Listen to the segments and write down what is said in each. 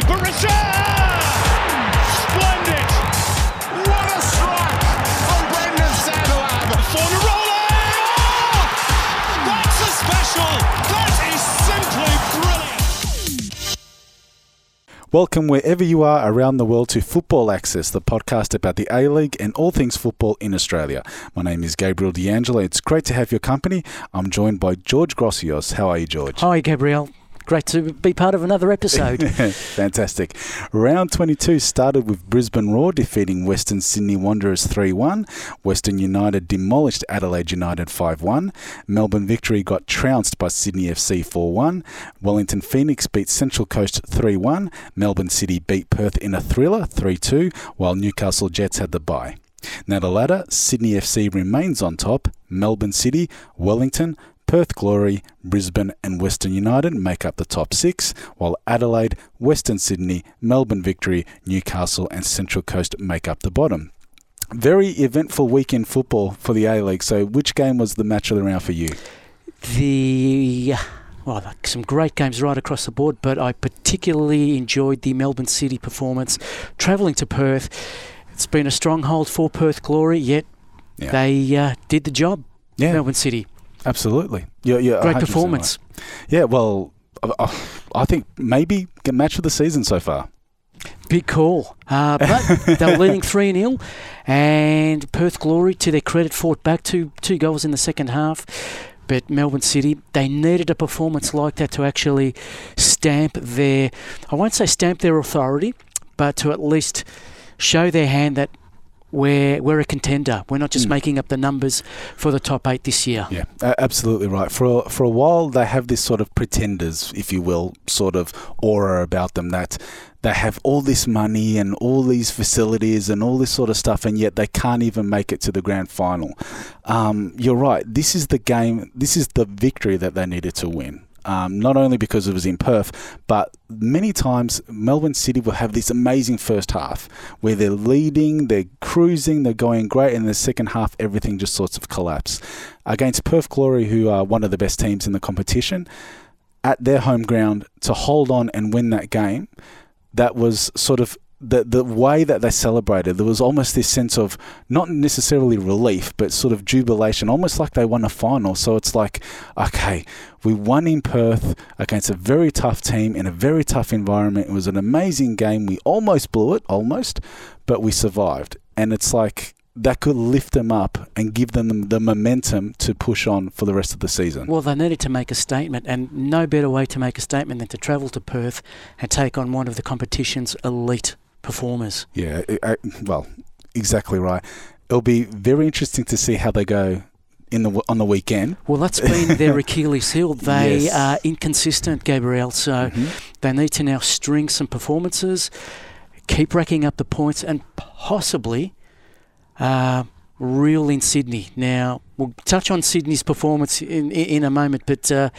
Berisha! Splendid! What a strike from Brendan! Oh! That's a special! That is simply brilliant! Welcome wherever you are around the world to Football Access, the podcast about the A League and all things football in Australia. My name is Gabriel D'Angelo. It's great to have your company. I'm joined by George Grosios. How are you, George? Hi, Gabriel. Great to be part of another episode. Fantastic. Round 22 started with Brisbane Roar defeating Western Sydney Wanderers 3 1. Western United demolished Adelaide United 5 1. Melbourne Victory got trounced by Sydney FC 4 1. Wellington Phoenix beat Central Coast 3 1. Melbourne City beat Perth in a thriller 3 2, while Newcastle Jets had the bye. Now, the ladder, Sydney FC remains on top. Melbourne City, Wellington, Perth Glory, Brisbane, and Western United make up the top six, while Adelaide, Western Sydney, Melbourne Victory, Newcastle, and Central Coast make up the bottom. Very eventful weekend football for the A League. So, which game was the match of the round for you? the well, some great games right across the board, but I particularly enjoyed the Melbourne City performance. Travelling to Perth, it's been a stronghold for Perth Glory, yet Yeah. they uh, did the job. Yeah, Melbourne City, absolutely. Yeah, yeah, great performance. right. Yeah, well, I- think maybe the match of the season so far. Big call. Uh, but they were leading 3 0, and Perth Glory, to their credit, fought back two, two goals in the second half. But Melbourne City, they needed a performance like that to actually stamp their, I won't say stamp their authority, but to at least show their hand that we're, we're a contender. We're not just Mm. making up the numbers for the top eight this year. Yeah, absolutely right. For a, for a while, they have this sort of pretenders, if you will, sort of aura about them that they have all this money and all these facilities and all this sort of stuff, and yet they can't even make it to the grand final. Um, you're right. This is the game. This is the victory that they needed to win. Um, not only because it was in Perth, but many times Melbourne City will have this amazing first half where they're leading, they're cruising, they're going great, and the second half everything just sorts of collapse. Against Perth Glory, who are one of the best teams in the competition, at their home ground to hold on and win that game, that was sort of the the way that they celebrated. There was almost this sense of not necessarily relief, but sort of jubilation, almost like they won a final. So it's like, okay, we won in Perth against a very tough team in a very tough environment. It was an amazing game. We almost blew it, almost, but we survived. And it's like that could lift them up and give them the momentum to push on for the rest of the season. Well, they needed to make a statement, and no better way to make a statement than to travel to Perth and take on one of the competition's elite performers. Yeah, I- well, exactly right. It'll be very interesting to see how they go in the on the weekend. Well, that's been their Achilles heel. They Yes. are inconsistent, Gabriel. So Mhm. they need to now string some performances, keep racking up the points, and possibly uh, reel in Sydney. Now, we'll touch on Sydney's performance in, in, in a moment, but. Uh,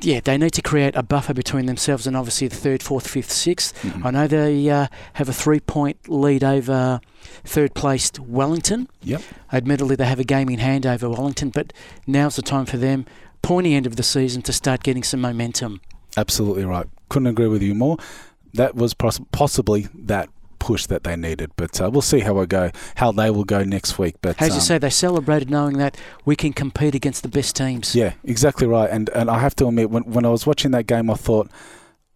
yeah, they need to create a buffer between themselves and obviously the third, fourth, fifth, sixth. Mhm. I know they uh, have a three-point lead over third-placed Wellington. Yep. Admittedly, they have a game in hand over Wellington, but now's the time for them, pointy end of the season, to start getting some momentum. Absolutely right. Couldn't agree with you more. That was poss- possibly that push that they needed, but uh, we'll see how I go, how they will go next week. But As you um, say, they celebrated knowing that we can compete against the best teams. Yeah, exactly right. And and I have to admit, when when I was watching that game, I thought,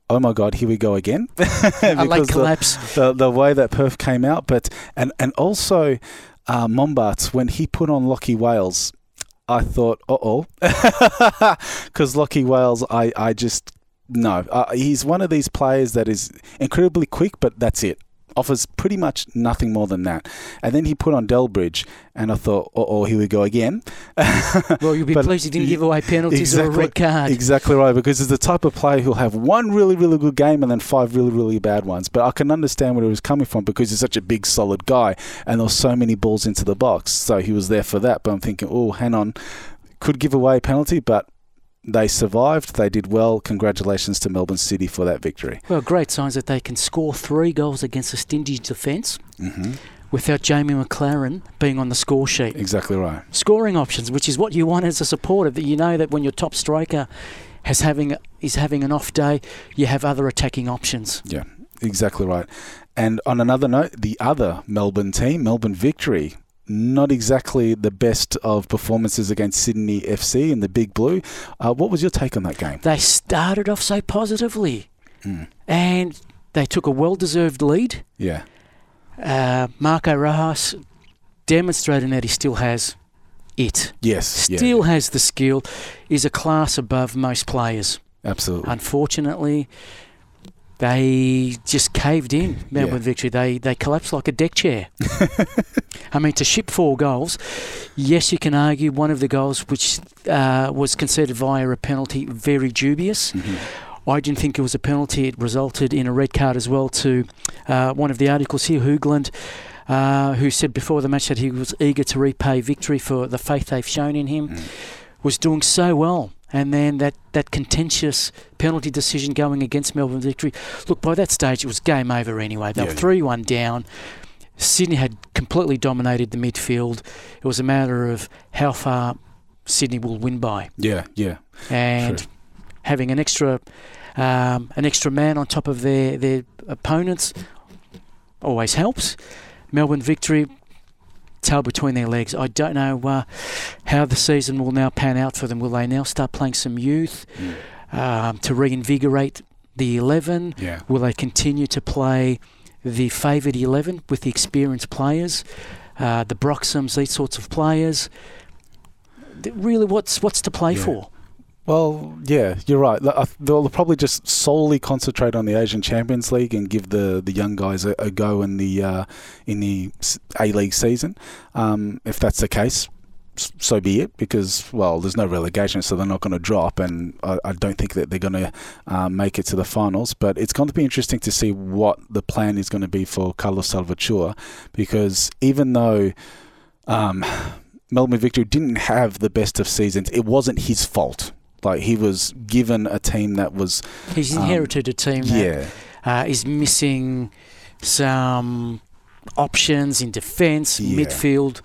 oh my god, here we go again. A late Because the- collapse. the the way that Perth came out, but and and also uh, Mombaerts when he put on Lachie Wales, I thought, uh oh, because Lachie Wales, I I just no, uh, he's one of these players that is incredibly quick, but that's it. Offers pretty much nothing more than that. And then he put on Delbridge, and I thought, oh, here we go again. Well, you'll be pleased he didn't give away penalties or a exactly- red card. Exactly right, because he's the type of player who'll have one really, really good game and then five really, really bad ones. But I can understand where he was coming from because he's such a big, solid guy, and there were so many balls into the box, so he was there for that. But I'm thinking, oh, hang on, could give away a penalty, but they survived. They did well. Congratulations to Melbourne City for that victory. Well, great signs that they can score three goals against a stingy defence, hmm without Jamie Maclaren being on the score sheet. Exactly right. Scoring options, which is what you want as a supporter, that you know that when your top striker has having is having an off day, you have other attacking options. Yeah, exactly right. And on another note, the other Melbourne team, Melbourne Victory, not exactly the best of performances against Sydney FC in the Big Blue. Uh, what was your take on that game? They started off so positively, Mm. and they took a well-deserved lead. Yeah, Uh, Marco Rojas demonstrating that he still has it. yes, yeah, Still has the skill, is a class above most players. absolutely. Unfortunately, they just caved in. Melbourne Yeah. Victory. They they collapsed like a deck chair. I mean, to ship four goals, yes, you can argue one of the goals, which uh, was considered via a penalty, very dubious. Mhm. I didn't think it was a penalty. It resulted in a red card as well to uh, one of the articles here, Hoogland, uh, who said before the match that he was eager to repay victory for the faith they've shown in him. Mm. Was doing so well. And then that, that contentious penalty decision going against Melbourne Victory. Look, by that stage, it was game over anyway. They Yeah. were 3 1 down. Sydney had completely dominated the midfield. It was a matter of how far Sydney will win by. Yeah, yeah, And True. having an extra um, an extra man on top of their, their opponents always helps. Melbourne victory, tail between their legs. I don't know uh, how the season will now pan out for them. Will they now start playing some youth Mm. um, to reinvigorate the 11? yeah. Will they continue to play the favoured 11 with the experienced players, uh, the Broxhams, these sorts of players? Really, what's what's to play Yeah. for? Well, yeah, you're right. They'll probably just solely concentrate on the Asian Champions League and give the, the young guys a, a go in the uh, in the A League season. Um, if that's the case, so be it. Because well, there's no relegation, so they're not going to drop, and I, I don't think that they're going to uh, make it to the finals. But it's going to be interesting to see what the plan is going to be for Carlos Salvachua, because even though. Um, Melbourne Victory didn't have the best of seasons. It wasn't his fault. Like he was given a team that was He's Um, inherited a team that yeah uh, is missing some options in defence, Yeah. midfield.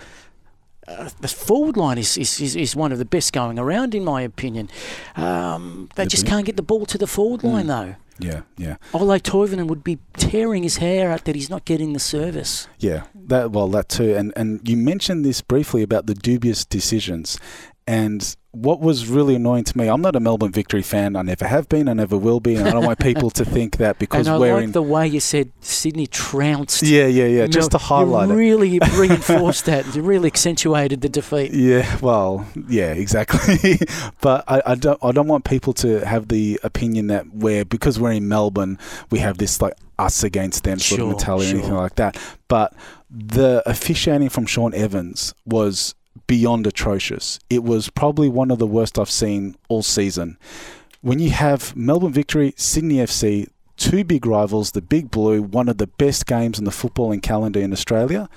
Uh, the forward line is, is, is, is one of the best going around, in my opinion. Um, they just can't get the ball to the forward line, though. yeah yeah Ola Toivonen would be tearing his hair out that he's not getting the service. yeah that well that too and and you mentioned this briefly about the dubious decisions and what was really annoying to me I'm not a Melbourne Victory fan I never have been I never will be and I don't want people to think that because and I we're like in the way you said Sydney trounced. yeah yeah yeah just to highlight you it really reinforced that. You really accentuated the defeat. Yeah, well, yeah, exactly. but I, I don't, I don't want people to have the opinion that we're because we're in Melbourne, we have this like us against them sort Sure, of mentality or anything like that. But the officiating from Shaun Evans was beyond atrocious. It was probably one of the worst I've seen all season. When you have Melbourne Victory, Sydney FC, two big rivals, the Big Blue, one of the best games in the footballing calendar in Australia,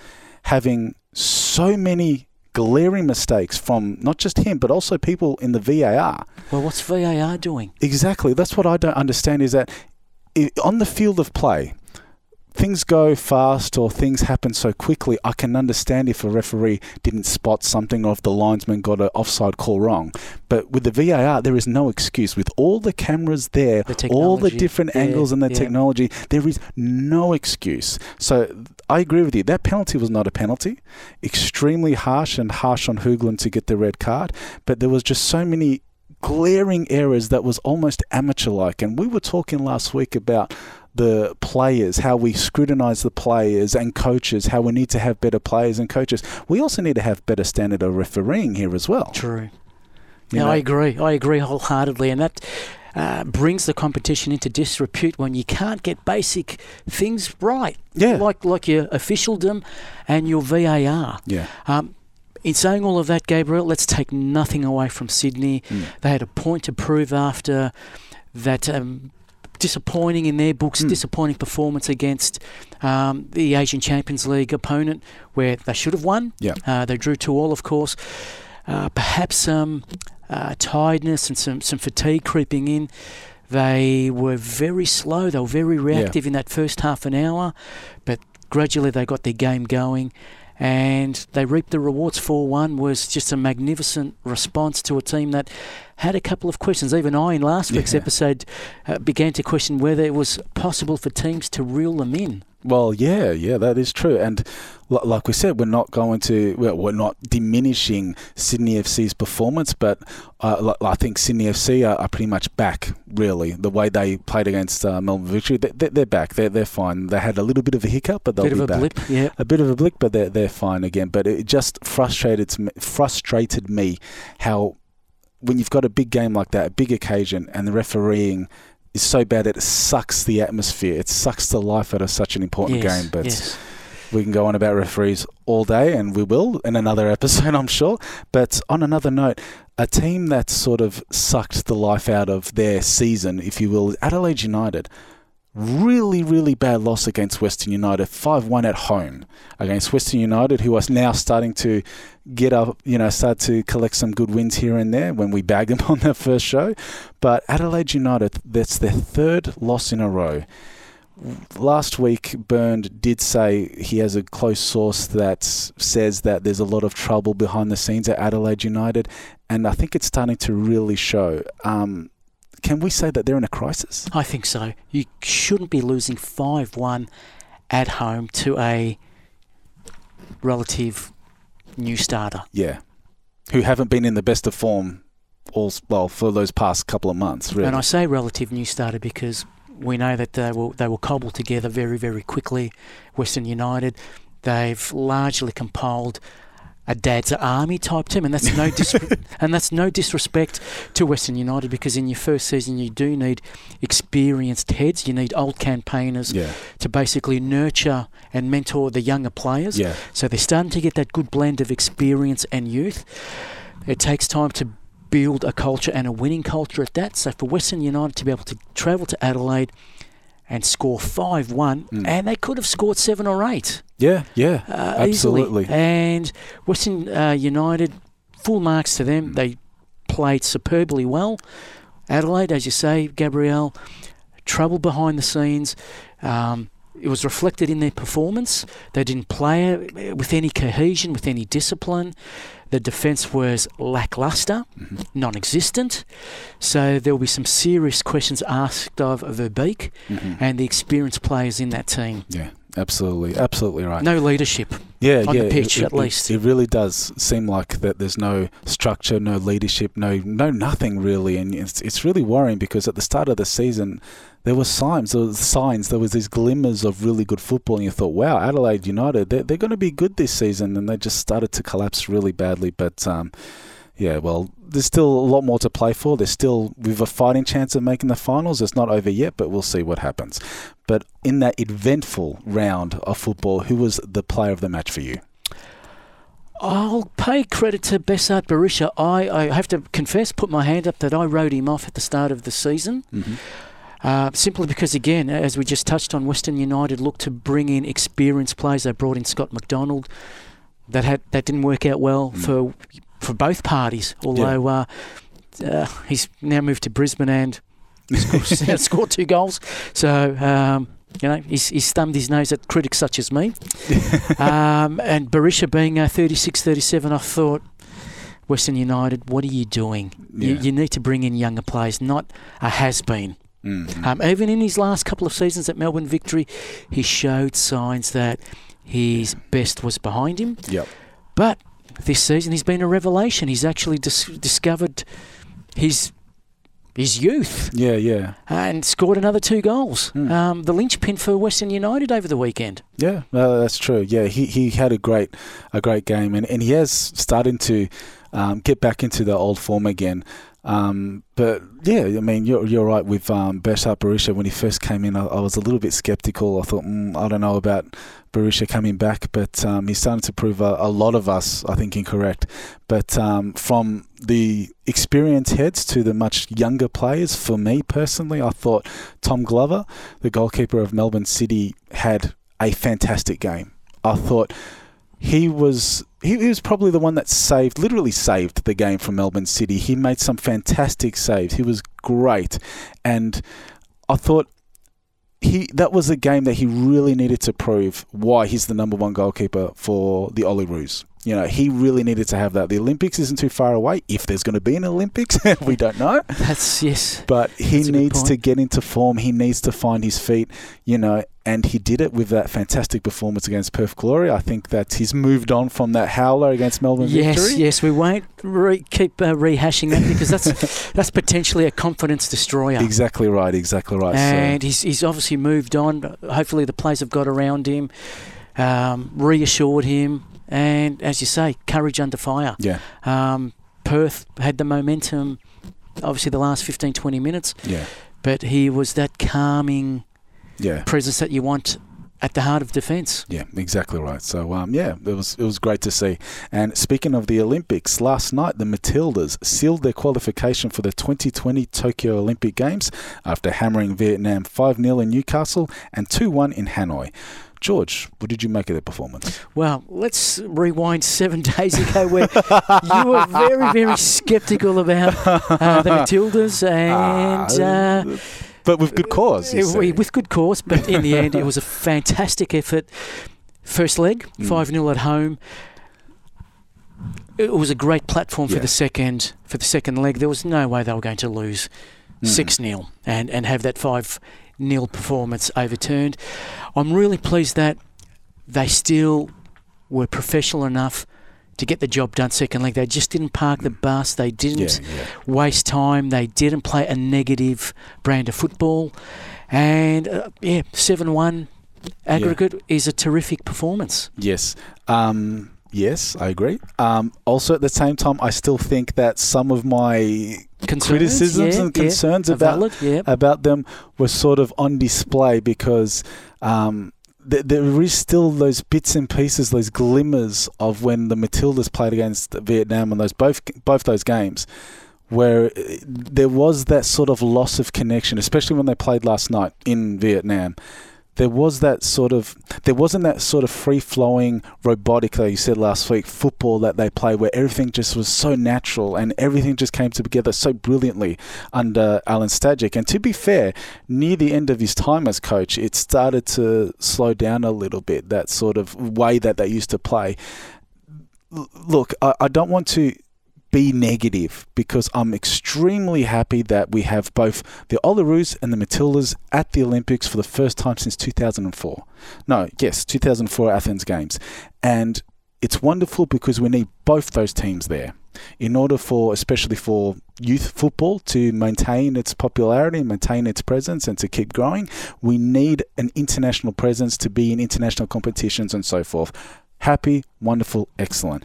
having so many glaring mistakes from not just him but also people in the VAR. Well, what's VAR doing? Exactly. That's what I don't understand is that on the field of play, things go fast or things happen so quickly. I can understand if a referee didn't spot something or if the linesman got an offside call wrong. But with the VAR, there is no excuse. With all the cameras there, The all the different there, angles and the yeah. technology, there is no excuse. So I agree with you. That penalty was not a penalty. Extremely harsh and harsh on Hoogland to get the red card. But there was just so many glaring errors that was almost amateur like. And we were talking last week about the players, how we scrutinize the players and coaches, how we need to have better players and coaches. We also need to have better standard of refereeing here as well. True. You Yeah, know? I agree. I agree wholeheartedly, and that uh, brings the competition into disrepute when you can't get basic things right. Yeah. like like your officialdom and your VAR. Yeah. Um, in saying all of that, Gabriel, let's take nothing away from Sydney. Mm. They had a point to prove after that um, disappointing in their books, Mm. disappointing performance against um, the Asian Champions League opponent, where they should have won. Yeah. Uh, they drew two all, of course. Uh, perhaps some uh, tiredness and some, some fatigue creeping in. They were very slow. They were very reactive in that first half an hour, but gradually they got their game going and they reaped the rewards 4-1 was just a magnificent response to a team that had a couple of questions even I in last week's Yeah. episode uh, began to question whether it was possible for teams to reel them in Well, yeah, yeah, that is true. And li- like we said, we're not going to, well, we're not diminishing Sydney FC's performance, but uh, li- I think Sydney FC are, are pretty much back, really. The way they played against uh, Melbourne Victory, they, they're back. They're, they're fine. They had a little bit of a hiccup, but they'll bit be of a back. blip yeah A bit of a blip, but they're, they're fine again. But it just frustrated me, frustrated me how when you've got a big game like that, a big occasion, and the refereeing is so bad that it sucks the atmosphere. It sucks the life out of such an important yes, game. But yes. we can go on about referees all day, and we will in another episode, I'm sure. But on another note, a team that sort of sucked the life out of their season, if you will, Adelaide United. Really, really bad loss against Western United, 5 1 at home against Western United, who are now starting to get up, you know, start to collect some good wins here and there when we bagged them on their first show. But Adelaide United, that's their third loss in a row last week, Byrne did say he has a close source that says that there's a lot of trouble behind the scenes at Adelaide United, and I think it's starting to really show. Um, can we say that they're in a crisis? I think so. You shouldn't be losing 5 1 at home to a relative new starter. Yeah, who haven't been in the best of form all well for those past couple of months. Really, And I say relative new starter because we know that they will they will cobble together very very quickly. Western United, they've largely compiled a dad's army type team, and that's no dis- and that's no disrespect to Western United because in your first season you do need experienced heads. You need old campaigners yeah, to basically nurture and mentor the younger players. yeah, So they're starting to get that good blend of experience and youth. It takes time to build a culture and a winning culture at that. So for Western United to be able to travel to Adelaide and score 5 1, Mm. and they could have scored 7 or 8 yeah, yeah. uh, Absolutely. easily. And Western uh, United, full marks to them. Mm. They played superbly well. Adelaide, as you say, Gabriel, trouble behind the scenes. Um, it was reflected in their performance. They didn't play with any cohesion, with any discipline. The defence was lacklustre, Mhm. non existent. So there will be some serious questions asked of Verbeek Mhm. and the experienced players in that team. Yeah, absolutely, absolutely right. No leadership. yeah, on the pitch, it, at it- least. It really does seem like that. There's no structure, no leadership, no no nothing really, and it's it's really worrying because at the start of the season, there were signs, there was signs, there was these glimmers of really good football, and you thought, wow, Adelaide United, they're, they're going to be good this season, and they just started to collapse really badly. But um, yeah, well, there's still a lot more to play for. There's still with a fighting chance of making the finals. It's not over yet, but we'll see what happens. But in that eventful round of football, who was the player of the match for you? I'll pay credit to Besart Berisha. I, I have to confess, put my hand up that I wrote him off at the start of the season. Mm-hmm. Uh, simply because, again, as we just touched on, Western United looked to bring in experienced players. They brought in Scott McDonald. That had that didn't work out well Mm. for for both parties. Although uh, uh, he's now moved to Brisbane and scored, scored two goals. So um, you know he's, he's thumbed his nose at critics such as me. um, and Berisha being uh, 36, 37, I thought. Western United, what are you doing? You, Yeah. you need to bring in younger players, not a has been. Mm. Um, even in his last couple of seasons at Melbourne Victory, he showed signs that his best was behind him. Yep. But this season, he's been a revelation. He's actually dis- discovered his his youth Yeah, yeah, and scored another two goals. Hmm. Um, the linchpin for Western United over the weekend. yeah. No, that's true. Yeah, he, he had a great a great game, and, and he has starting to um, get back into the old form again. Um, but yeah, I mean, you're, you're right with um, Besart Berisha. When he first came in, I, I was a little bit skeptical. I thought, mm, I don't know about Barisha coming back, but um, he's starting to prove a, a lot of us, I think, incorrect. But um, from the experienced heads to the much younger players, for me personally, I thought Tom Glover, the goalkeeper of Melbourne City, had a fantastic game. I thought he was he, he was probably the one that saved literally saved the game from Melbourne City. He made some fantastic saves. He was great, and I thought he that was a game that he really needed to prove why he's the number one goalkeeper for the Olyroos. You know, he really needed to have that. The Olympics isn't too far away. If there's going to be an Olympics, we don't know. That's yes. But he That's needs to get into form. He needs to find his feet, you know, and he did it with that fantastic performance against Perth Glory. I think that he's moved on from that howler against Melbourne Yes, Victory. yes, we won't re- keep uh, rehashing that because that's that's potentially a confidence destroyer. Exactly right, exactly right. And he's, he's obviously moved on. Hopefully, the players have got around him, um, reassured him, and as you say, courage under fire. yeah, Um, Perth had the momentum, obviously, the last 15, 20 minutes, yeah, but he was that calming yeah. presence that you want at the heart of defence. Yeah, exactly right. So, um, yeah, it was it was great to see. And speaking of the Olympics, last night the Matildas sealed their qualification for the 2020 Tokyo Olympic Games after hammering Vietnam 5 0 in Newcastle and 2 1 in Hanoi. George, what did you make of their performance? Well, let's rewind seven days ago where you were very, very sceptical about uh, the Matildas and. Uh, but with good cause. it- with good cause, but in the end, it was a fantastic effort. First leg, Mm. 5 0 at home. It was a great platform for the second for the second leg. There was no way they were going to lose Mm. 6 0 and, and have that 5 0 performance overturned. I'm really pleased that they still were professional enough to get the job done second leg. They just didn't park the bus. They didn't Yeah, yeah. waste time. They didn't play a negative brand of football. And uh, yeah, 7 1 aggregate is a terrific performance. Yes. Um, yes, I agree. Um, also, at the same time, I still think that some of my Concerns, criticisms yeah, and concerns about valid, yeah. about them were sort of on display because um, there is still those bits and pieces, those glimmers of when the Matildas played against Vietnam and those both both those games. Where uh, there was that sort of loss of connection, especially when they played last night in Vietnam, there was that sort of there wasn't that sort of free flowing robotic like you said last week football that they play where everything just was so natural and everything just came together so brilliantly under Alen Stajcic. And to be fair near the end of his time as coach it started to slow down a little bit that sort of way that they used to play. Look I, I don't want to be negative because I'm extremely happy that we have both the Olyroos and the Matildas at the Olympics for the first time since 2004. No, yes, 2004 Athens Games. And it's wonderful because we need both those teams there in order for, especially for youth football, to maintain its popularity, maintain its presence, and to keep growing. We need an international presence to be in international competitions and so forth. Happy, wonderful, excellent.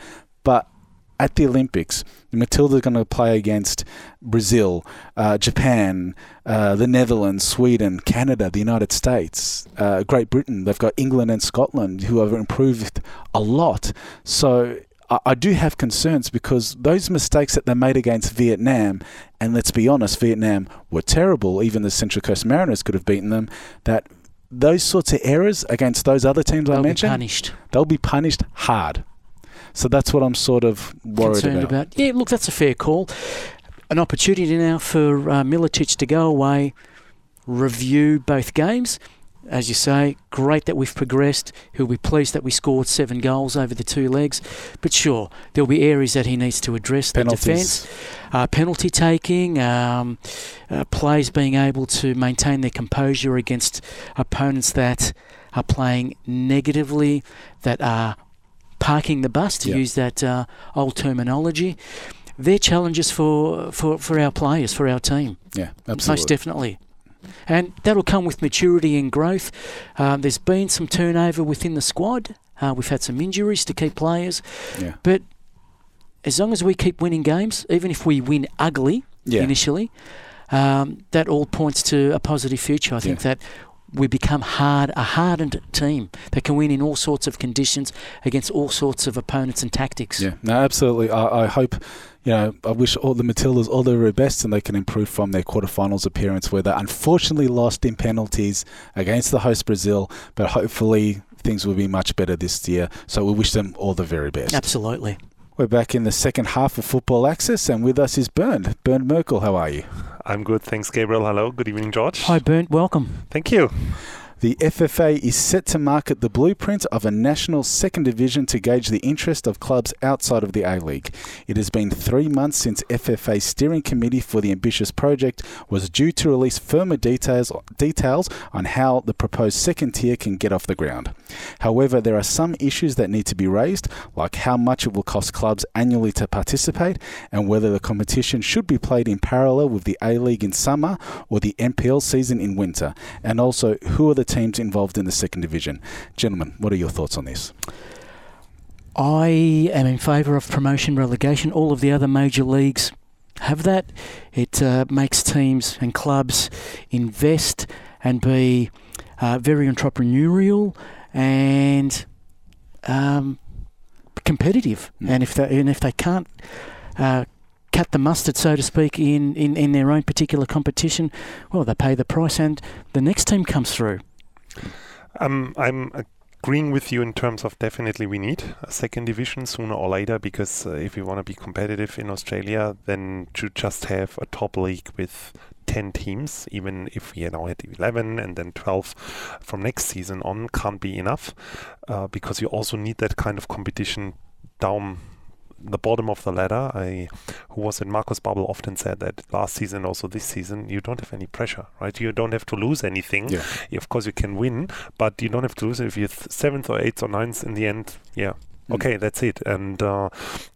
At the Olympics, the Matilda are going to play against Brazil, uh, Japan, uh, the Netherlands, Sweden, Canada, the United States, uh, Great Britain. They've got England and Scotland who have improved a lot. So I, I do have concerns because those mistakes that they made against Vietnam, and let's be honest, Vietnam were terrible. Even the Central Coast Mariners could have beaten them. That those sorts of errors against those other teams I They'll be mentioned, punished. they'll be punished hard. So that's what I'm sort of worried concerned about. about. Yeah, look, that's a fair call. An opportunity now for uh, Milicic to go away, review both games. As you say, great that we've progressed. He'll be pleased that we scored seven goals over the two legs. But sure, there'll be areas that he needs to address. The defence, uh, penalty taking, um, uh, players being able to maintain their composure against opponents that are playing negatively, that are parking the bus, to Yeah. use that uh, old terminology. They're challenges for, for, for our players, for our team, Yeah, absolutely. most definitely. And that'll come with maturity and growth. Um, there's been some turnover within the squad. Uh, we've had some injuries to key players. Yeah. But as long as we keep winning games, even if we win ugly Yeah. initially, um, that all points to a positive future. I think Yeah. that we become hard, a hardened team that can win in all sorts of conditions against all sorts of opponents and tactics. Yeah, no, absolutely. I, I hope, you know, I wish all the Matildas all the very best and they can improve from their quarterfinals appearance where they unfortunately lost in penalties against the host Brazil, but hopefully things will be much better this year. So we wish them all the very best. Absolutely. We're back in the second half of Football Access and with us is Bernd. Bernd Merkel, how are you? I'm good. Thanks, Gabriel. Hello. Good evening, George. Hi, Bernd. Welcome. Thank you. The FFA is set to market the blueprint of a national second division to gauge the interest of clubs outside of the A League. It has been three months since FFA's steering committee for the ambitious project was due to release firmer details details on how the proposed second tier can get off the ground. However, there are some issues that need to be raised, like how much it will cost clubs annually to participate and whether the competition should be played in parallel with the A League in summer or the NPL season in winter, and also who are the teams involved in the second division. Gentlemen, what are your thoughts on this? I am in favour of promotion relegation. All of the other major leagues have that. It uh, makes teams and clubs invest and be uh, very entrepreneurial and um, competitive. Mm. And if they and if they can't uh, cut the mustard, so to speak, in, in, in their own particular competition, well, they pay the price, and the next team comes through. Um, I'm agreeing with you in terms of definitely we need a second division sooner or later because uh, if we want to be competitive in Australia, then to just have a top league with 10 teams, even if we are now had 11 and then 12 from next season on, can't be enough uh, because you also need that kind of competition down the bottom of the ladder. I, who was in Markus Babbel, often said that last season, also this season, you don't have any pressure, right? You don't have to lose anything. Yeah. Of course, you can win, but you don't have to lose. If you're th- seventh or eighth or ninth in the end, yeah, Mm. okay, that's it. And uh,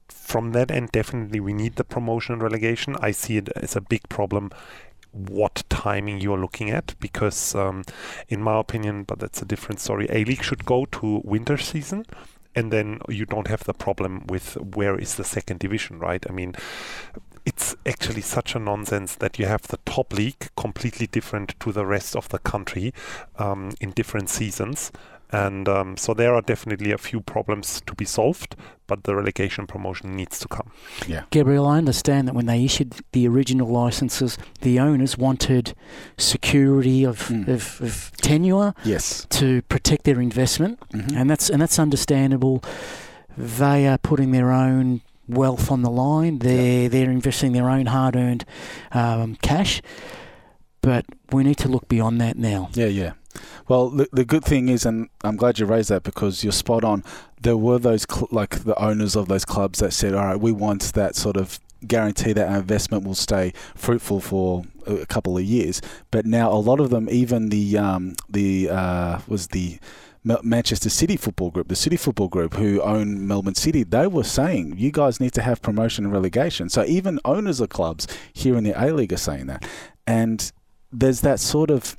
from that end, definitely we need the promotion and relegation. I see it as a big problem. What timing you're looking at, because um, in my opinion, but that's a different story. A league should go to winter season, and then you don't have the problem with where is the second division, right? I mean, it's actually such a nonsense that you have the top league completely different to the rest of the country um, in different seasons. And um, so there are definitely a few problems to be solved, but the relegation promotion needs to come. Yeah. Gabriel, I understand that when they issued the original licenses, the owners wanted security of, Mm. of, of tenure Yes. to protect their investment, Mhm. and that's and that's understandable. They are putting their own wealth on the line. They're they're investing their own hard-earned um, cash, but we need to look beyond that now. Yeah, yeah. Well, the, the good thing is, and I'm glad you raised that because you're spot on. There were those cl- like the owners of those clubs that said, "All right, we want that sort of guarantee that our investment will stay fruitful for a couple of years." But now a lot of them, even the um, the uh, was the Manchester City Football Group, the City Football Group, who own Melbourne City, they were saying you guys need to have promotion and relegation. So even owners of clubs here in the A League are saying that, and there's that sort of.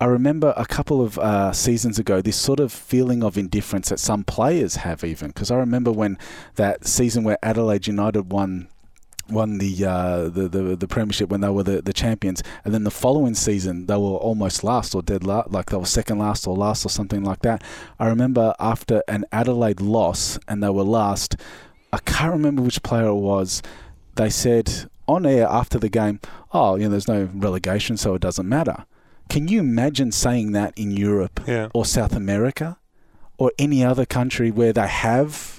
I remember a couple of uh, seasons ago this sort of feeling of indifference that some players have, even because I remember when that season where Adelaide United won won the, uh, the the the premiership when they were the, the champions, and then the following season they were almost last or dead last, like they were second last or last or something like that. I remember after an Adelaide loss and they were last, I can't remember which player it was. They said on air after the game, "Oh, you know, there's no relegation, so it doesn't matter." Can you imagine saying that in Europe Yeah. or South America or any other country where they have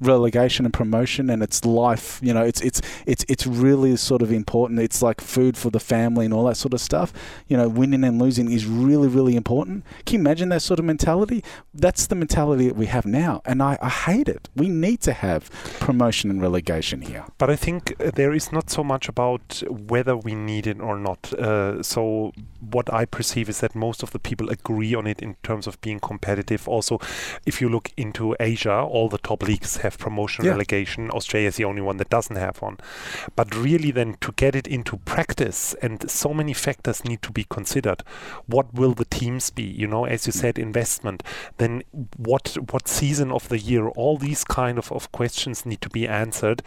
relegation and promotion and it's life you know it's it's it's it's really sort of important. It's like food for the family and all that sort of stuff. You know winning and losing is really really important. Can you imagine that sort of mentality? That's the mentality that we have now and i, I hate it. We need to have promotion and relegation here. But I think uh, there is not so much about whether we need it or not. Uh, so what I perceive is that most of the people agree on it in terms of being competitive. Also, if you look into Asia, all the top leagues have promotion Yeah. relegation. Australia is the only one that doesn't have one. But really, then to get it into practice, and so many factors need to be considered. What will the teams be? You know, as you said, investment. Then what what season of the year? All these kind of, of questions need to be answered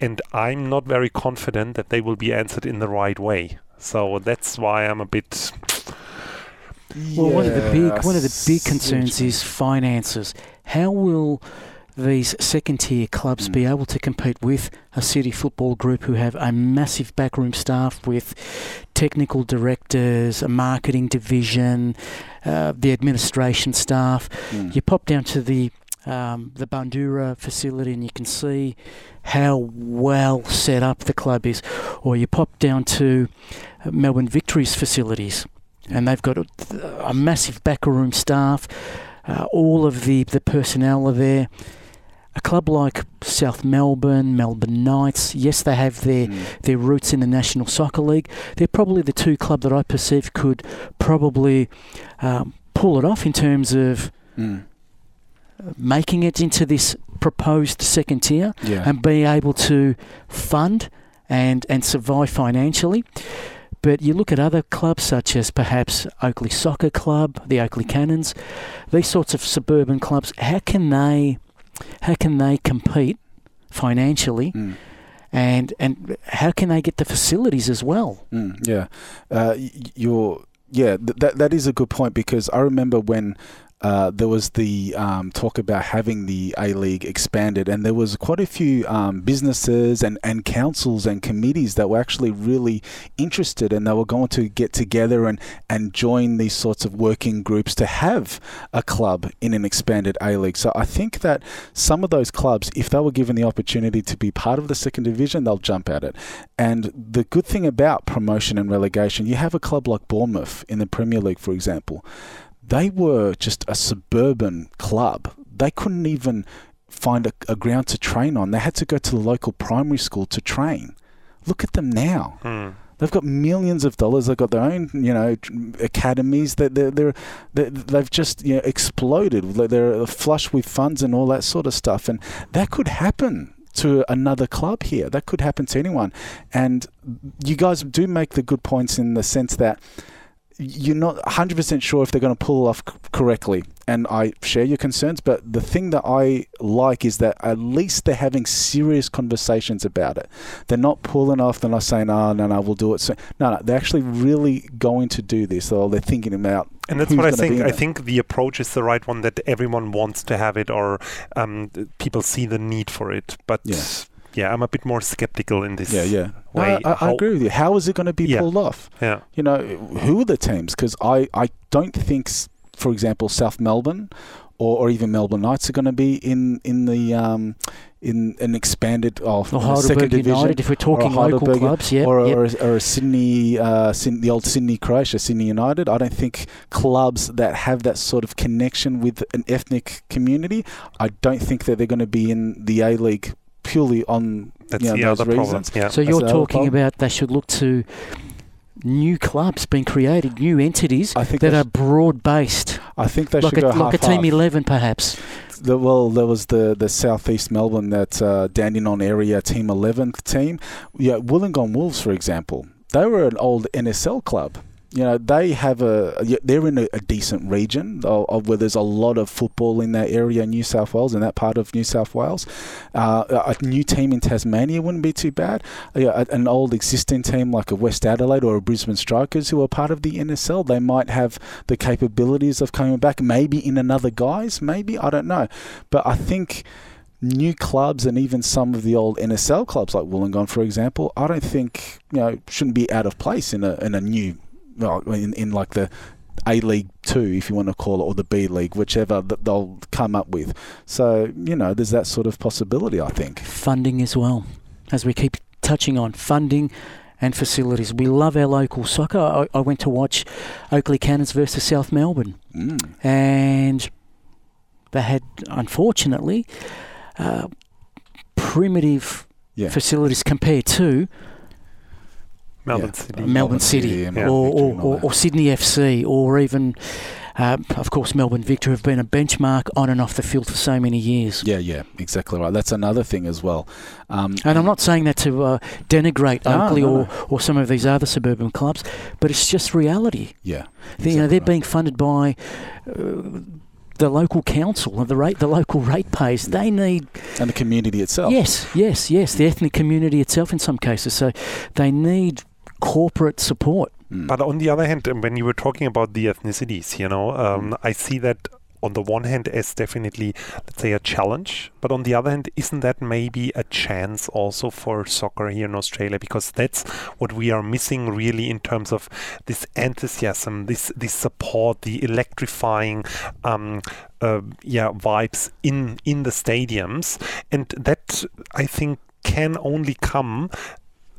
and I'm not very confident that they will be answered in the right way. So that's why I'm a bit. Well, one of the big one of the big concerns is finances. How will these second tier clubs Mm. be able to compete with a City Football Group who have a massive backroom staff with technical directors, a marketing division, uh, the administration staff? Mm. You pop down to the um, the Bundoora facility, and you can see how well set up the club is. Or you pop down to uh, Melbourne Victory's facilities, and they've got a, a massive backroom staff. Uh, all of the, the personnel are there. A club like South Melbourne, Melbourne Knights, yes, they have their, Mm. their roots in the National Soccer League. They're probably the two club that I perceive could probably um, pull it off in terms of Mm. making it into this proposed second tier Yeah. and be able to fund and, and survive financially. But you look at other clubs such as perhaps Oakleigh Soccer Club, the Oakleigh Cannons, these sorts of suburban clubs. How can they, how can they compete financially, Mm. and and how can they get the facilities as well? Mm, yeah, uh, you're yeah. Th- that that is a good point because I remember when. Uh, there was the um, talk about having the A League expanded, and there was quite a few um, businesses and, and councils and committees that were actually really interested, and they were going to get together and, and join these sorts of working groups to have a club in an expanded A League. So I think that some of those clubs, if they were given the opportunity to be part of the second division, they'll jump at it. And the good thing about promotion and relegation, you have a club like Bournemouth in the Premier League, for example. They were just a suburban club. They couldn't even find a, a ground to train on. They had to go to the local primary school to train. Look at them now. Hmm. They've got millions of dollars. They've got their own, you know, academies. They're, they're, they're, they've just you know exploded. They're flush with funds and all that sort of stuff. And that could happen to another club here. That could happen to anyone. And you guys do make the good points in the sense that you're not 100% sure if they're going to pull off c- correctly. And I share your concerns, but the thing that I like is that at least they're having serious conversations about it. They're not pulling off, they're not saying, oh, no, no, we'll do it. So, no, no, they're actually really going to do this, or they're thinking about. And that's who's what I think. I think the approach is the right one that everyone wants to have it, or um, people see the need for it. But Yeah. Yeah, I'm a bit more skeptical in this. Yeah, yeah. No, way, I, I agree with you. How is it going to be Yeah. pulled off? Yeah, you know, who are the teams? Because I, I don't think, for example, South Melbourne or, or even Melbourne Knights are going to be in in the um, in an expanded oh, Or second Heidelberg division. United, if we're talking local Heidelberg, clubs, yeah, or, yep. or, a, or a Sydney, uh, Syd- the old Sydney Croatia, Sydney United. I don't think clubs that have that sort of connection with an ethnic community. I don't think that they're going to be in the A League purely on that's you know, the those other problem. reasons. Yeah, So That's you're talking about they should look to new clubs being created, new entities I think that are sh- broad based, I think they like should a, go like a half team eleven perhaps. The, well, there was the, the southeast Melbourne that uh, Dandenong area team 11th team. Yeah, Wollongong Wolves, for example, they were an old NSL club. You know, they have a they're in a, a decent region of, of where there's a lot of football in that area, New South Wales, in that part of New South Wales. Uh, a new team in Tasmania wouldn't be too bad. A- an old existing team like a West Adelaide or a Brisbane Strikers who are part of the NSL, they might have the capabilities of coming back, maybe in another guise, maybe I don't know, but I think new clubs and even some of the old NSL clubs like Wollongong, for example, I don't think you know shouldn't be out of place in a in a new, well, in, in like the A League Two, if you want to call it, or the B League, whichever that they'll come up with. So you know, there's that sort of possibility. I think. Funding as well, as we keep touching on funding and facilities. We love our local soccer. I, I went to watch Oakleigh Cannons versus South Melbourne, Mm. and they had, unfortunately, uh, primitive Yeah. facilities compared to Melbourne Yeah. City. Melbourne City yeah, Yeah. or, or, Victory and all or, or Sydney FC or even, uh, of course, Melbourne Victor have been a benchmark on and off the field for so many years. Yeah, yeah, exactly right. That's another thing as well. Um, And I'm not saying that to uh, denigrate No, Oakleigh no, or, no. or some of these other suburban clubs, but it's just reality. yeah, They- you know, they're right. being funded by uh, the local council and the rate, the local ratepayers. They need and the community itself. yes, yes, yes, the ethnic community itself in some cases. So they need corporate support. Mm. But on the other hand, um, when you were talking about the ethnicities, you know, um, I see that on the one hand as definitely, let's say, a challenge, but on the other hand, isn't that maybe a chance also for soccer here in Australia? Because that's what we are missing really in terms of this enthusiasm, this this support, the electrifying. Um, uh, yeah, vibes in in the stadiums, and that I think can only come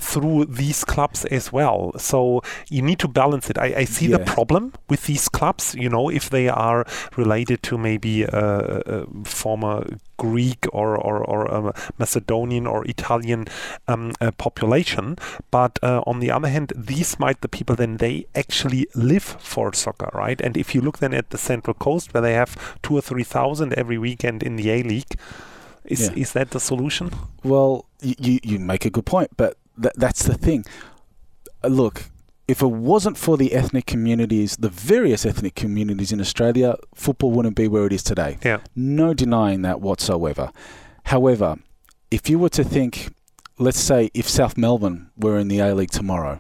through these clubs as well. So you need to balance it. I, I see Yeah. the problem with these clubs, you know, if they are related to maybe a, a former Greek or, or, or a Macedonian or Italian um, uh, population. But uh, on the other hand, these might the people then they actually live for soccer, right? And if you look then at the Central Coast where they have two or three thousand every weekend in the A League, is, Yeah. is that the solution? Well, you, you make a good point, but th- that's the thing. Uh, Look, if it wasn't for the ethnic communities, the various ethnic communities in Australia, football wouldn't be where it is today. Yeah. No denying that whatsoever. However, if you were to think, let's say, if South Melbourne were in the A League tomorrow,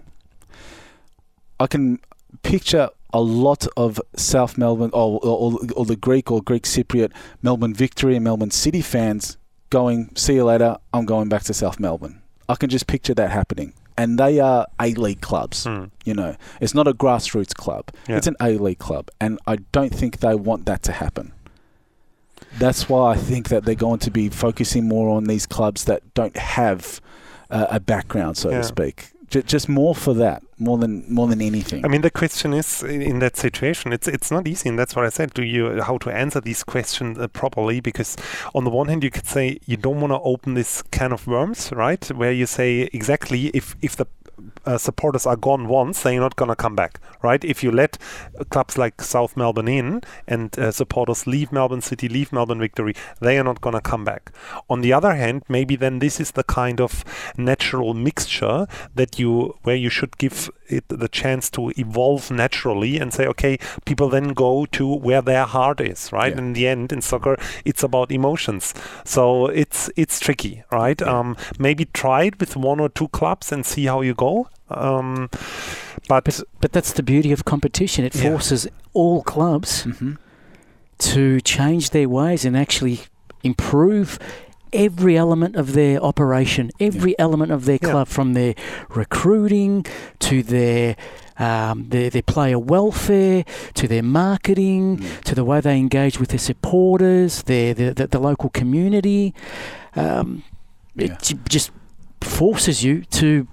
I can picture a lot of South Melbourne or, or, or the Greek or Greek Cypriot Melbourne Victory and Melbourne City fans going, see you later, I'm going back to South Melbourne. I can just picture that happening. And they are A League clubs. Hmm. You know, it's not a grassroots club. Yeah. It's an A League club, and I don't think they want that to happen. That's why I think that they're going to be focusing more on these clubs that don't have uh, a background, so Yeah. to speak. Just more for that, more than more than anything. I mean, the question is in in that situation, it's it's not easy, and that's what I said. Do you how to answer these questions uh, properly? Because on the one hand, you could say you don't want to open this can of worms, right? Where you say exactly if if the uh, supporters are gone once, they're not going to come back, right? If you let clubs like South Melbourne in and uh, supporters leave Melbourne City, leave Melbourne Victory, they are not going to come back. On the other hand, maybe then this is the kind of natural mixture that you where you should give it the chance to evolve naturally and say, okay, people then go to where their heart is, right? Yeah. In the end, in soccer, it's about emotions. So it's it's tricky, right? Um, maybe try it with one or two clubs and see how you go. Um, but, But, but that's the beauty of competition. It Yeah. forces all clubs hmm to change their ways and actually improve every element of their operation, every element of their Yeah. club, from their recruiting to their um, their, their player welfare to their marketing Mm. to the way they engage with their supporters, their the, the, the local community. Um, Yeah. It j- just forces you to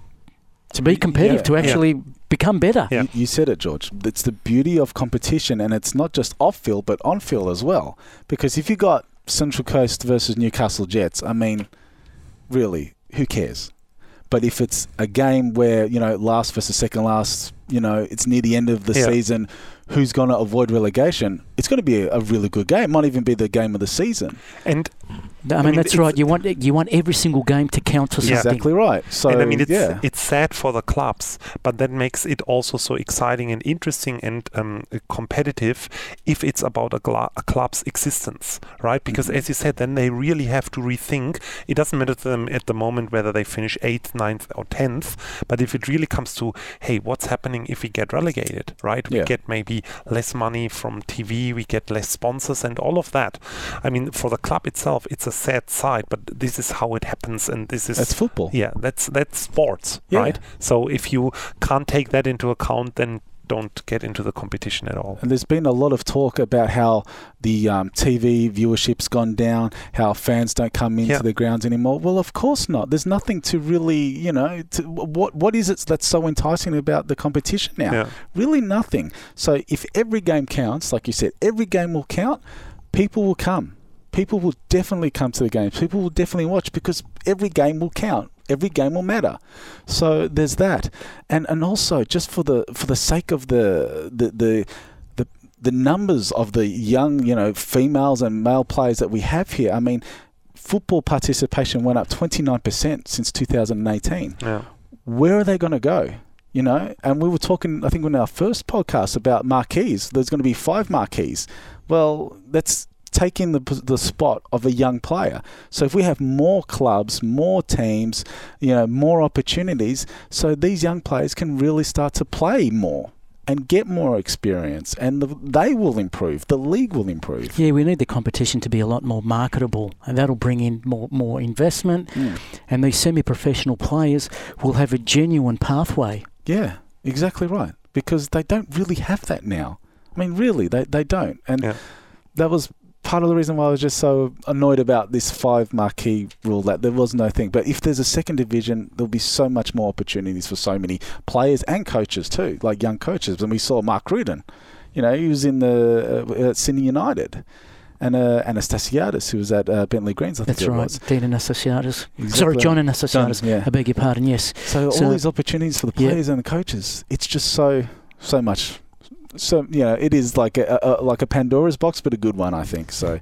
to be competitive, Yeah. to Yeah. actually become better. Yeah. You, you said it, George. It's the beauty of competition, and it's not just off field, but on field as well. Because if you got Central Coast versus Newcastle Jets, I mean, really, who cares? But if it's a game where you know last versus second last, you know it's near the end of the Yeah. season, who's going to avoid relegation? It's going to be a, a really good game. It Might even be the game of the season. and I mean, mean, that's right. You want you want every single game to count for Yeah. something. Exactly right. So and I mean, it's yeah, it's sad for the clubs, but that makes it also so exciting and interesting and um, competitive if it's about a, gla- a club's existence, right? Because Mhm. as you said, then they really have to rethink. It doesn't matter to them at the moment whether they finish eighth, ninth, or tenth, but if it really comes to, hey, what's happening if we get relegated, right? We Yeah. get maybe less money from TV, we get less sponsors, and all of that. I mean, for the club itself, it's a sad side, but this is how it happens, and this is that's football. yeah, that's that's sports, Yeah. right? So if you can't take that into account, then don't get into the competition at all. And there's been a lot of talk about how the um, TV viewership's gone down, how fans don't come into Yeah. the grounds anymore. Well, of course not. There's nothing to really, you know, to, what what is it that's so enticing about the competition now? Yeah. Really nothing. So if every game counts, like you said, every game will count, people will come. People will definitely come to the games. People will definitely watch because every game will count. Every game will matter. So there's that. And and also just for the for the sake of the the the the, the numbers of the young, you know, females and male players that we have here. I mean, football participation went up 29% since 2018 Yeah. where are they going to go? You know, and we were talking, I think, in our first podcast about marquees. There's going to be five marquees. Well, that's taking the the spot of a young player. So if we have more clubs, more teams, you know, more opportunities, so these young players can really start to play more. and get more experience, and the, they will improve. The league will improve. Yeah, we need the competition to be a lot more marketable, and that'll bring in more more investment. Mm. And these semi-professional players will have a genuine pathway. Yeah, exactly right. Because they don't really have that now. I mean, really, they, they don't. And Yeah. that was part of the reason why I was just so annoyed about this five marquee rule that there was no thing. But if there's a second division, there'll be so much more opportunities for so many players and coaches too, like young coaches. And we saw Mark Rudan. You know, he was in the uh, at Sydney United. And uh, Anastasiadis, who was at uh, Bentleigh Greens, I think That's right, was. Dean Anastasiadis. Sorry, John Anastasiadis. John, yeah. I beg your pardon. Yes. So, So- all these opportunities for the Yeah. players and the coaches, it's just so so much. So you know, it is like a, a like a Pandora's box, but a good one, I think. So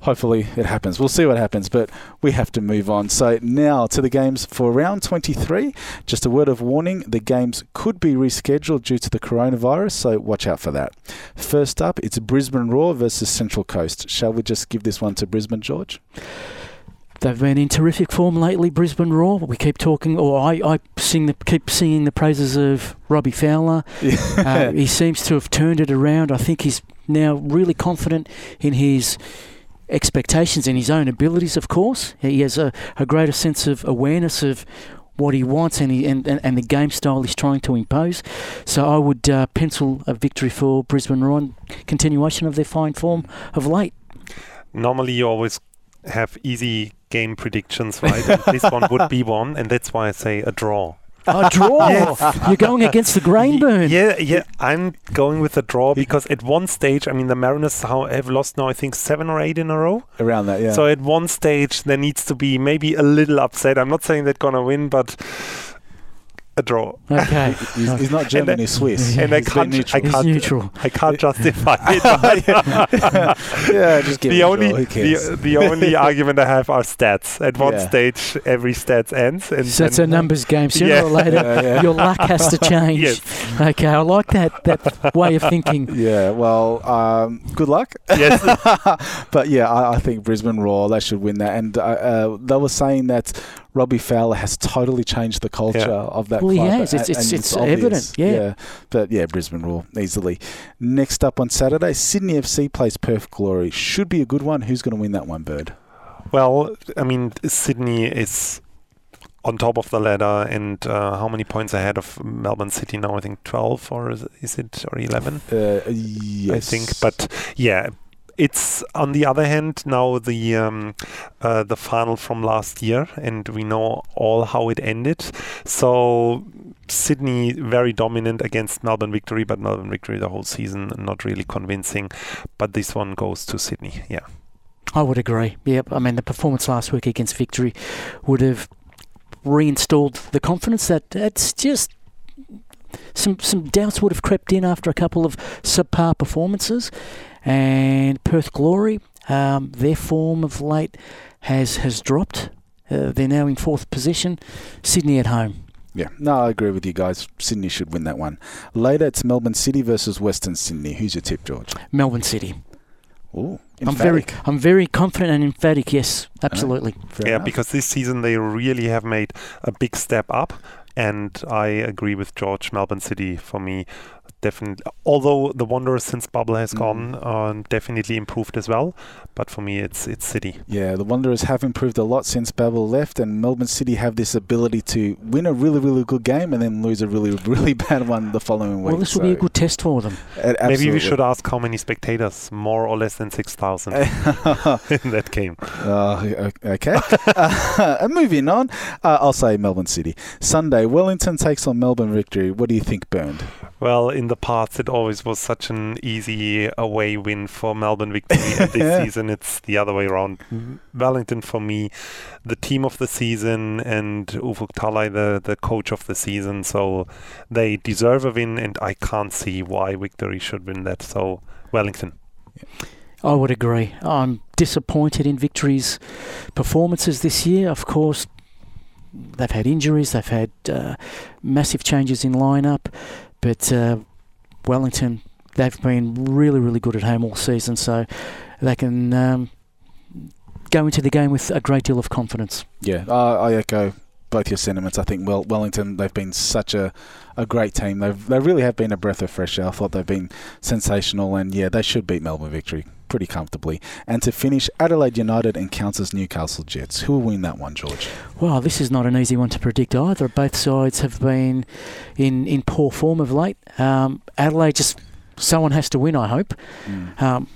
hopefully it happens. We'll see what happens, but we have to move on. So now to the games for round 23. Just a word of warning: the games could be rescheduled due to the coronavirus, so watch out for that. First up, it's Brisbane Roar versus Central Coast. Shall we just give this one to Brisbane, George? They've been in terrific form lately, Brisbane Roar. We keep talking, or I, I sing the, keep singing the praises of Robbie Fowler. Uh, he seems to have turned it around. I think he's now really confident in his expectations and his own abilities, of course. He has a, a greater sense of awareness of what he wants and, he, and, and, and the game style he's trying to impose. So I would uh, pencil a victory for Brisbane Roar and continuation of their fine form of late. Normally, you always have easy game predictions, right? and this one would be one, and that's why I say a draw. A draw! You're going against the grain Bernd. Yeah, yeah. I'm going with a draw because at one stage, I mean, the Mariners have lost now, I think, seven or eight in a row. Around that, yeah. So at one stage, there needs to be maybe a little upset. I'm not saying they're gonna win, but a draw. Okay. he's, he's not German, he's Swiss. And I He's a can't, I neutral. He's can't, neutral. I can't justify it. yeah, just give the only, draw, who cares? the, the only argument I have are stats. At one Yeah. stage, every stats ends, and So it's a numbers game. Sooner Yeah. or later, Yeah, yeah. your luck has to change. Yes. Okay, I like that that way of thinking. Yeah, well, um, good luck. Yes. but yeah, I, I think Brisbane Roar they should win that, and uh, uh, they were saying that Robbie Fowler has totally changed the culture Yeah. of that Well, he club. has. It's- and- it's- it's evident, yeah. but yeah, Brisbane Roar easily. Next up on Saturday, Sydney FC plays Perth Glory. Should be a good one. Who's going to win that one, Bernd? Well, I mean, Sydney is on top of the ladder, and uh, how many points ahead of Melbourne City now? I think 12, or is, is it, or 11? Uh, yes. I think. But yeah, it's on the other hand now the um, uh, the final from last year, and we know all how it ended. So Sydney very dominant against Melbourne Victory, but Melbourne Victory the whole season not really convincing. But this one goes to Sydney. Yeah. I would agree. Yep. I mean, the performance last week against Victory would have reinstalled the confidence that it's just some some doubts would have crept in after a couple of subpar performances, and Perth Glory, um, their form of late has has dropped. Uh, they're now in fourth position. Sydney at home. Yeah, no, I agree with you guys. Sydney should win that one. Later, it's Melbourne City versus Western Sydney. Who's your tip, George? Melbourne City. Ooh, I'm very. I'm very confident and emphatic. Yes, absolutely. Fair yeah, enough. because this season they really have made a big step up, and I agree with George. Melbourne City for me, definitely. Although the Wanderers since Babbel has Mm. gone, uh, definitely improved as well. But for me, it's it's City. Yeah, the Wanderers have improved a lot since Babbel left, and Melbourne City have this ability to win a really, really good game and then lose a really, really bad one the following week. Well, this will be a good test for them. a- Maybe we should ask how many spectators, more or less than six thousand, in that game. Uh, okay. uh, and moving on, uh, I'll say Melbourne City. Sunday, Wellington takes on Melbourne Victory. What do you think, Bernd? Well, in the past, it always was such an easy away win for Melbourne Victory. and this season, it's the other way around. Wellington, for me, the team of the season, and Ufuk Talay, the, the coach of the season. So they deserve a win, and I can't see why Victory should win that. So Wellington. I would agree. I'm disappointed in Victory's performances this year. Of course, they've had injuries, they've had uh, massive changes in lineup, but uh, Wellington, they've been really, really good at home all season, so they can um, go into the game with a great deal of confidence. Yeah, uh, I echo both your sentiments. I think well, Wellington they've been such a, a great team. They've they really have been a breath of fresh air. I thought they've been sensational, and yeah, they should beat Melbourne Victory pretty comfortably. And to finish, Adelaide United encounters Newcastle Jets. Who will win that one, George? Well, this is not an easy one to predict either. Both sides have been in, in poor form of late. Um, Adelaide just someone has to win. I hope. Mm. Um,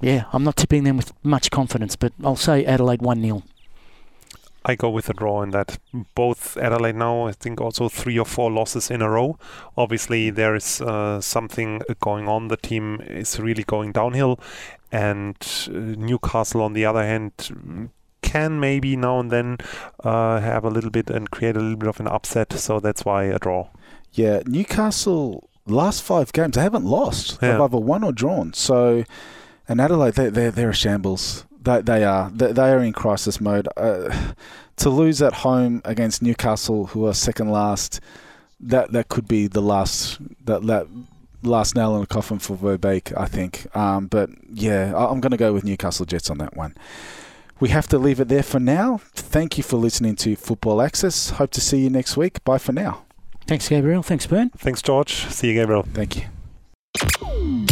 yeah, I'm not tipping them with much confidence, but I'll say Adelaide one 0 I go with a draw in that. Both Adelaide now, I think, also three or four losses in a row. Obviously, there is uh, something going on. The team is really going downhill, and uh, Newcastle, on the other hand, can maybe now and then uh, have a little bit and create a little bit of an upset. So that's why a draw. Yeah, Newcastle last five games they haven't lost. They've either won or drawn. So, and Adelaide they they they're a shambles. They they are they, they are in crisis mode. Uh, to lose at home against Newcastle, who are second last, that that could be the last that that last nail in the coffin for Verbeek, I think. Um, but yeah, I- I'm going to go with Newcastle Jets on that one. We have to leave it there for now. Thank you for listening to Football Access. Hope to see you next week. Bye for now. Thanks, Gabriel. Thanks, Bernd. Thanks, George. See you, Gabriel. Thank you.